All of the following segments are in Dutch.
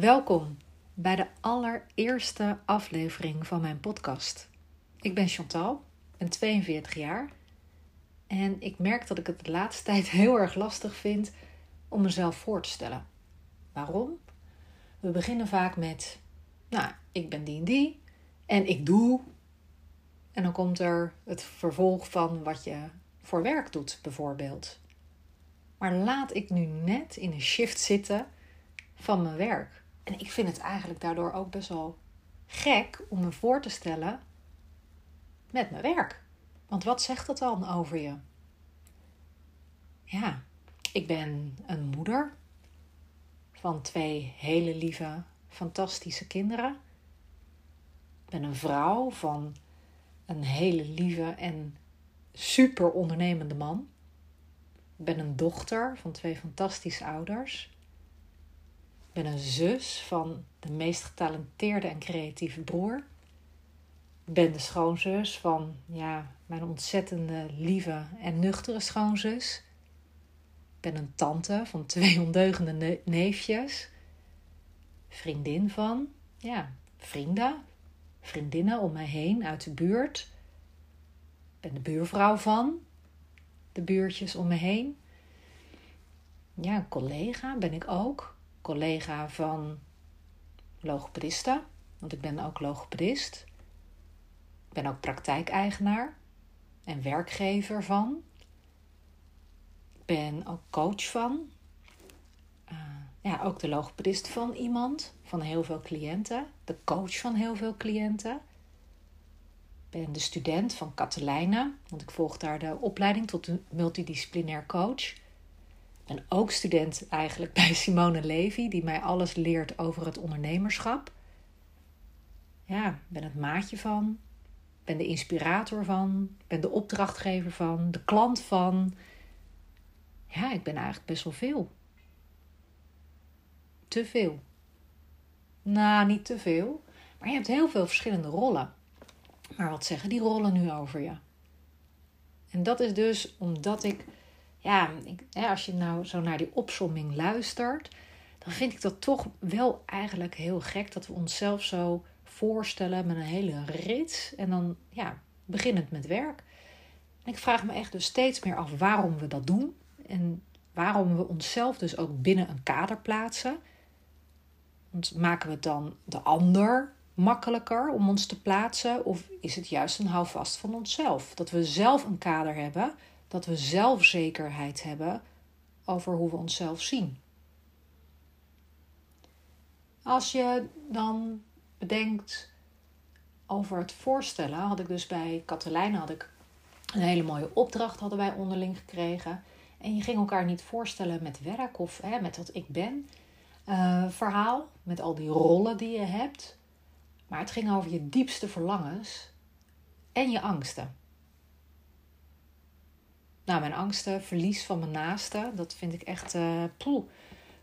Welkom bij de allereerste aflevering van mijn podcast. Ik ben Chantal, ben 42 jaar en ik merk dat ik het de laatste tijd heel erg lastig vind om mezelf voor te stellen. Waarom? We beginnen vaak met, nou, ik ben die en die en ik doe. En dan komt er het vervolg van wat je voor werk doet, bijvoorbeeld. Maar laat ik nu net in een shift zitten van mijn werk. En ik vind het eigenlijk daardoor ook best wel gek om me voor te stellen met mijn werk. Want wat zegt dat dan over je? Ja, ik ben een moeder van twee hele lieve, fantastische kinderen. Ik ben een vrouw van een hele lieve en super ondernemende man. Ik ben een dochter van twee fantastische ouders. Ben een zus van de meest getalenteerde en creatieve broer. Ik ben de schoonzus van ja, mijn ontzettende lieve en nuchtere schoonzus. Ik ben een tante van twee ondeugende neefjes. Vriendin van, ja, vrienden. Vriendinnen om mij heen uit de buurt. Ik ben de buurvrouw van de buurtjes om me heen. Ja, een collega ben ik ook. Collega van logopedisten, want ik ben ook logopedist. Ik ben ook praktijkeigenaar en werkgever van. Ik ben ook coach van. Uh, ja, ook de logopedist van iemand, van heel veel cliënten. De coach van heel veel cliënten ben de student van Katelijne, want ik volg daar de opleiding tot een multidisciplinair coach. Ik ben ook student eigenlijk bij Simone Levy, die mij alles leert over het ondernemerschap. Ja, ben het maatje van, ben de inspirator van, ben de opdrachtgever van, de klant van. Ja, ik ben eigenlijk best wel veel. Te veel. Nou, niet te veel, maar je hebt heel veel verschillende rollen. Maar wat zeggen die rollen nu over je? En dat is dus omdat ik, ja, ik, als je nou zo naar die opsomming luistert, dan vind ik dat toch wel eigenlijk heel gek dat we onszelf zo voorstellen met een hele rits en dan, ja, beginnend met werk. En ik vraag me echt dus steeds meer af waarom we dat doen en waarom we onszelf dus ook binnen een kader plaatsen. Want maken we het dan de ander makkelijker om ons te plaatsen? Of is het juist een houvast van onszelf? Dat we zelf een kader hebben, dat we zelfzekerheid hebben over hoe we onszelf zien. Als je dan bedenkt over het voorstellen, had ik dus bij Katelijne had ik een hele mooie opdracht hadden wij onderling gekregen. En je ging elkaar niet voorstellen met werk of hè, met wat ik ben. Uh, verhaal, met al die rollen die je hebt. Maar het ging over je diepste verlangens en je angsten. Nou, mijn angsten, verlies van mijn naaste, dat vind ik echt, uh,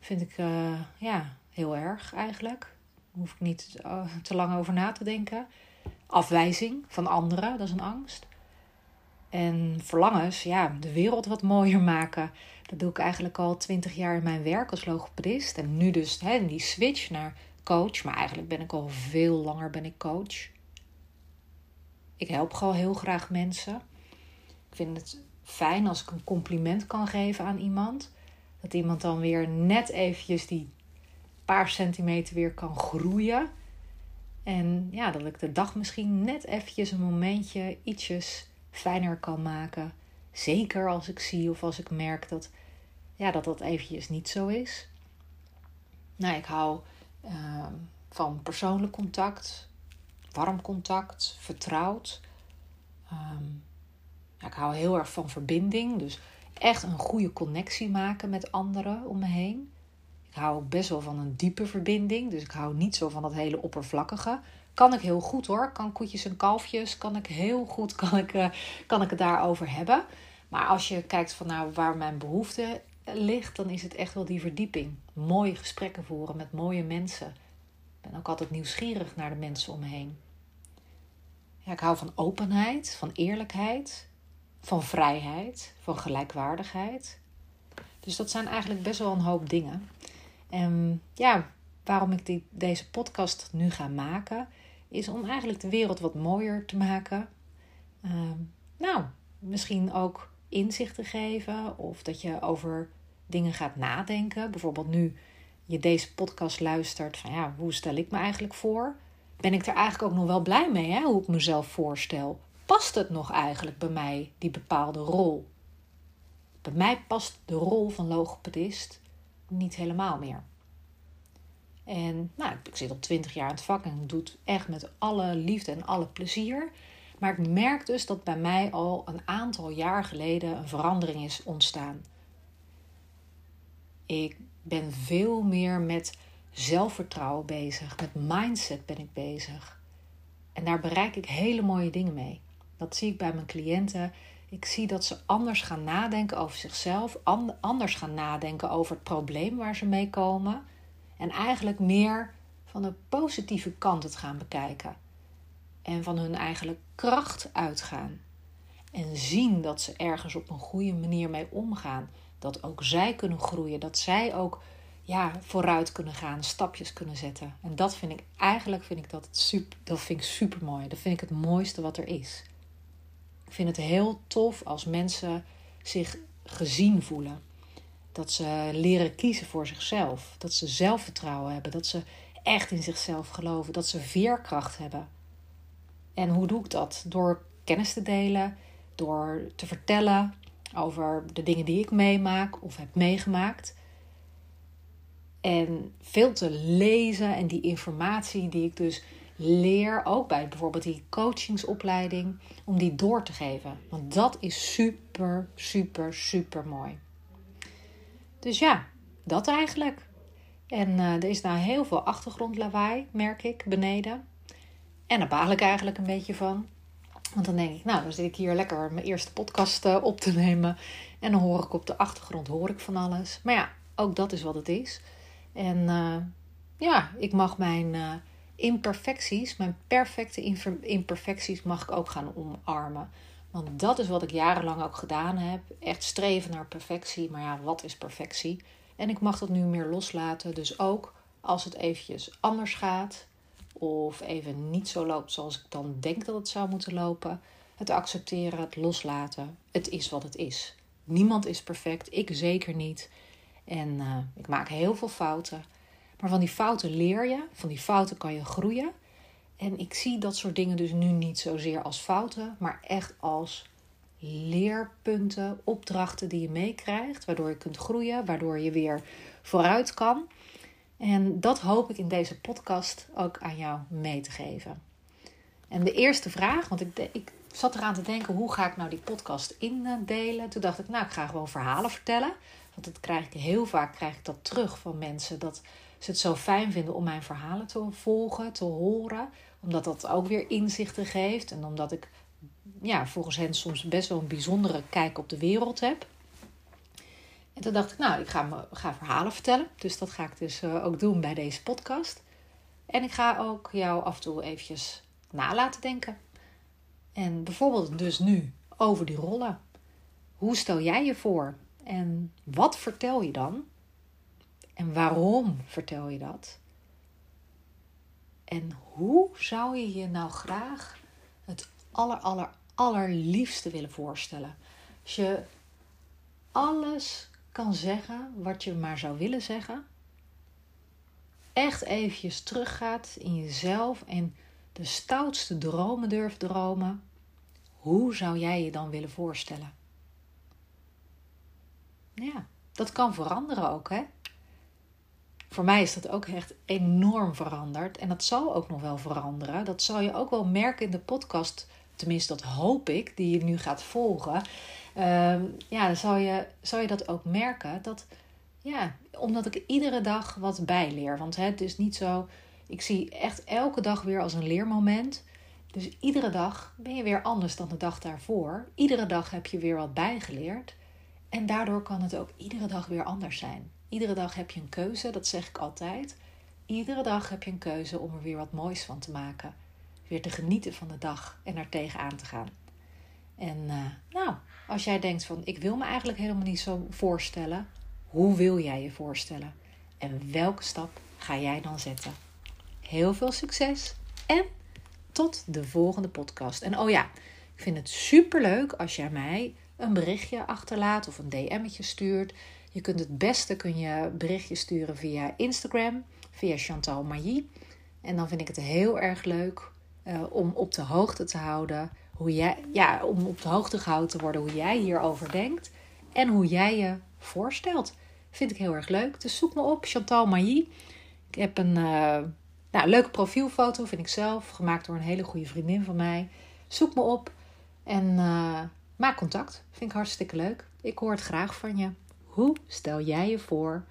vind ik uh, ja, heel erg eigenlijk. Daar hoef ik niet uh, te lang over na te denken. Afwijzing van anderen, dat is een angst. En verlangens, ja, de wereld wat mooier maken. Dat doe ik eigenlijk al twintig jaar in mijn werk als logopedist. En nu dus hè, die switch naar coach, maar eigenlijk ben ik al veel langer ben ik coach. Ik help gewoon heel graag mensen. Ik vind het fijn als ik een compliment kan geven aan iemand. Dat iemand dan weer net eventjes die paar centimeter weer kan groeien. En ja, dat ik de dag misschien net eventjes een momentje ietsjes fijner kan maken. Zeker als ik zie of als ik merk dat ja, dat, dat eventjes niet zo is. Nou, ik hou Ehm, van persoonlijk contact, warm contact, vertrouwd. Ehm, ja, ik hou heel erg van verbinding, dus echt een goede connectie maken met anderen om me heen. Ik hou ook best wel van een diepe verbinding, dus ik hou niet zo van dat hele oppervlakkige. Kan ik heel goed hoor, kan koetjes en kalfjes, kan ik heel goed, kan ik, uh, kan ik het daarover hebben. Maar als je kijkt van nou, waar mijn behoefte ligt, dan is het echt wel die verdieping. Mooie gesprekken voeren met mooie mensen. Ik ben ook altijd nieuwsgierig naar de mensen om me heen. Ja, ik hou van openheid, van eerlijkheid, van vrijheid, van gelijkwaardigheid. Dus dat zijn eigenlijk best wel een hoop dingen. En ja, waarom ik die, deze podcast nu ga maken, is om eigenlijk de wereld wat mooier te maken. Ehm, nou, misschien ook inzicht te geven of dat je over dingen gaat nadenken. Bijvoorbeeld nu je deze podcast luistert, van ja, hoe stel ik me eigenlijk voor? Ben ik er eigenlijk ook nog wel blij mee, hè, hoe ik mezelf voorstel? Past het nog eigenlijk bij mij, die bepaalde rol? Bij mij past de rol van logopedist niet helemaal meer. En nou, ik zit al twintig jaar in het vak en doe het echt met alle liefde en alle plezier. Maar ik merk dus dat bij mij al een aantal jaar geleden een verandering is ontstaan. Ik ben veel meer met zelfvertrouwen bezig, met mindset ben ik bezig. En daar bereik ik hele mooie dingen mee. Dat zie ik bij mijn cliënten. Ik zie dat ze anders gaan nadenken over zichzelf, anders gaan nadenken over het probleem waar ze mee komen. En eigenlijk meer van de positieve kant het gaan bekijken. En van hun eigenlijk kracht uitgaan. En zien dat ze ergens op een goede manier mee omgaan. Dat ook zij kunnen groeien. Dat zij ook ja, vooruit kunnen gaan, stapjes kunnen zetten. En dat vind ik eigenlijk vind ik dat, super, dat vind ik super mooi. Dat vind ik het mooiste wat er is. Ik vind het heel tof als mensen zich gezien voelen. Dat ze leren kiezen voor zichzelf. Dat ze zelfvertrouwen hebben. Dat ze echt in zichzelf geloven. Dat ze veerkracht hebben. En hoe doe ik dat? Door kennis te delen, door te vertellen over de dingen die ik meemaak of heb meegemaakt. En veel te lezen en die informatie die ik dus leer, ook bij bijvoorbeeld die coachingsopleiding, om die door te geven. Want dat is super, super, super mooi. Dus ja, dat eigenlijk. En uh, er is nou heel veel achtergrondlawaai, merk ik, beneden. En daar baal ik eigenlijk een beetje van. Want dan denk ik, nou, dan zit ik hier lekker mijn eerste podcast uh, op te nemen. En dan hoor ik op de achtergrond hoor ik van alles. Maar ja, ook dat is wat het is. En uh, ja, ik mag mijn imperfecties, mijn perfecte imperfecties, mag ik ook gaan omarmen. Want dat is wat ik jarenlang ook gedaan heb. Echt streven naar perfectie. Maar ja, wat is perfectie? En ik mag dat nu meer loslaten. Dus ook als het eventjes anders gaat. Of even niet zo loopt zoals ik dan denk dat het zou moeten lopen. Het accepteren, het loslaten. Het is wat het is. Niemand is perfect. Ik zeker niet. En uh, ik maak heel veel fouten. Maar van die fouten leer je. Van die fouten kan je groeien. En ik zie dat soort dingen dus nu niet zozeer als fouten, maar echt als leerpunten, opdrachten die je meekrijgt, waardoor je kunt groeien, waardoor je weer vooruit kan. En dat hoop ik in deze podcast ook aan jou mee te geven. En de eerste vraag, want ik, ik zat eraan te denken, hoe ga ik nou die podcast indelen? Toen dacht ik, nou, ik ga gewoon verhalen vertellen. Want dat krijg ik heel vaak krijg ik dat terug van mensen. Dat ze het zo fijn vinden om mijn verhalen te volgen, te horen. Omdat dat ook weer inzichten geeft. En omdat ik ja, volgens hen soms best wel een bijzondere kijk op de wereld heb. En toen dacht ik, nou, ik ga, me, ga verhalen vertellen. Dus dat ga ik dus uh, ook doen bij deze podcast. En ik ga ook jou af en toe eventjes na laten denken. En bijvoorbeeld dus nu over die rollen. Hoe stel jij je voor? En wat vertel je dan? En waarom vertel je dat? En hoe zou je je nou graag het aller, aller, allerliefste willen voorstellen? Als je alles kan zeggen wat je maar zou willen zeggen. Echt eventjes teruggaat in jezelf en de stoutste dromen durft dromen. Hoe zou jij je dan willen voorstellen? Ja, dat kan veranderen ook, hè? Voor mij is dat ook echt enorm veranderd. En dat zal ook nog wel veranderen. Dat zal je ook wel merken in de podcast. Tenminste, dat hoop ik, die je nu gaat volgen. Uh, ja, dan zal je, zal je dat ook merken. Dat, ja, omdat ik iedere dag wat bijleer. Want hè, het is niet zo. Ik zie echt elke dag weer als een leermoment. Dus iedere dag ben je weer anders dan de dag daarvoor. Iedere dag heb je weer wat bijgeleerd. En daardoor kan het ook iedere dag weer anders zijn. Iedere dag heb je een keuze, dat zeg ik altijd. Iedere dag heb je een keuze om er weer wat moois van te maken. Weer te genieten van de dag en er tegenaan te gaan. En uh, nou, als jij denkt van ik wil me eigenlijk helemaal niet zo voorstellen, hoe wil jij je voorstellen? En welke stap ga jij dan zetten? Heel veel succes en tot de volgende podcast. En oh ja, ik vind het super leuk als jij mij een berichtje achterlaat of een DM'tje stuurt. Je kunt het beste kun je berichtje sturen via Instagram, via Chantal Mailly. En dan vind ik het heel erg leuk uh, om op de hoogte te houden hoe jij, ja, om op de hoogte gehouden te worden hoe jij hierover denkt en hoe jij je voorstelt. Vind ik heel erg leuk. Dus zoek me op, Chantal Mailly. Ik heb een uh, nou, leuke profielfoto, vind ik zelf, gemaakt door een hele goede vriendin van mij. Zoek me op en uh, maak contact. Vind ik hartstikke leuk. Ik hoor het graag van je. Hoe stel jij je voor?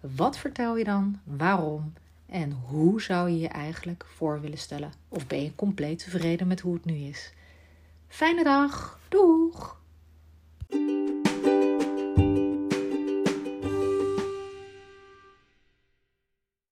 Wat vertel je dan? Waarom? En hoe zou je je eigenlijk voor willen stellen? Of ben je compleet tevreden met hoe het nu is? Fijne dag. Doei!